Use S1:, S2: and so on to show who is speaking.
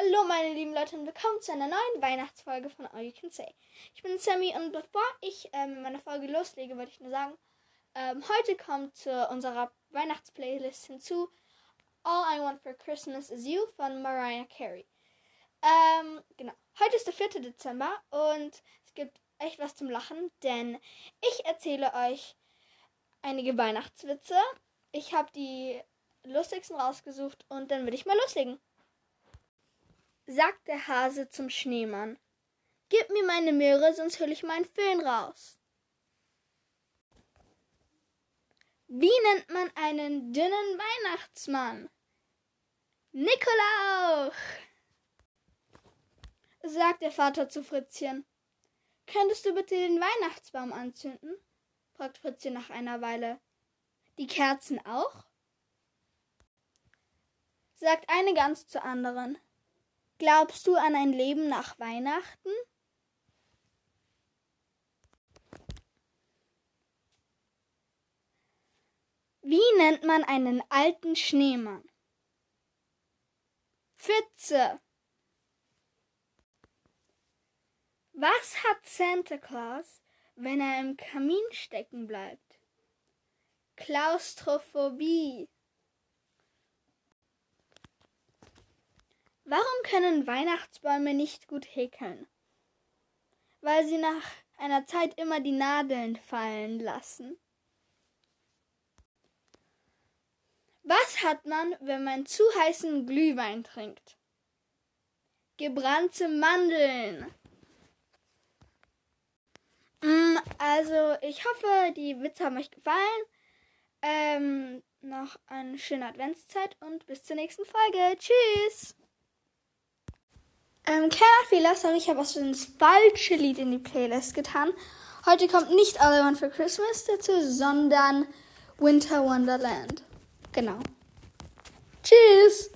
S1: Hallo meine lieben Leute und willkommen zu einer neuen Weihnachtsfolge von All You Can Say. Ich bin Sammy und bevor ich ähm, mit meiner Folge loslege, wollte ich nur sagen, ähm, heute kommt zu unserer Weihnachtsplaylist hinzu All I Want for Christmas Is You von Mariah Carey. Ähm, genau. Heute ist der 4. Dezember und es gibt echt was zum Lachen, denn ich erzähle euch einige Weihnachtswitze. Ich habe die lustigsten rausgesucht und dann will ich mal loslegen. Sagt der Hase zum Schneemann. Gib mir meine Möhre, sonst hüll ich meinen Föhn raus. Wie nennt man einen dünnen Weihnachtsmann? Nikolauch! sagt der Vater zu Fritzchen. Könntest du bitte den Weihnachtsbaum anzünden? fragt Fritzchen nach einer Weile. Die Kerzen auch? sagt eine Gans zur anderen. Glaubst du an ein Leben nach Weihnachten? Wie nennt man einen alten Schneemann? Pfütze. Was hat Santa Claus, wenn er im Kamin stecken bleibt? Klaustrophobie. Warum können Weihnachtsbäume nicht gut häkeln? Weil sie nach einer Zeit immer die Nadeln fallen lassen. Was hat man, wenn man zu heißen Glühwein trinkt? Gebrannte Mandeln. Mm, also, ich hoffe, die Witze haben euch gefallen. Ähm, noch eine schöne Adventszeit und bis zur nächsten Folge. Tschüss! Ähm, kleiner Fehler, sorry, ich habe was für das falsche Lied in die Playlist getan. Heute kommt nicht All I Want for Christmas dazu, sondern Winter Wonderland. Genau. Tschüss!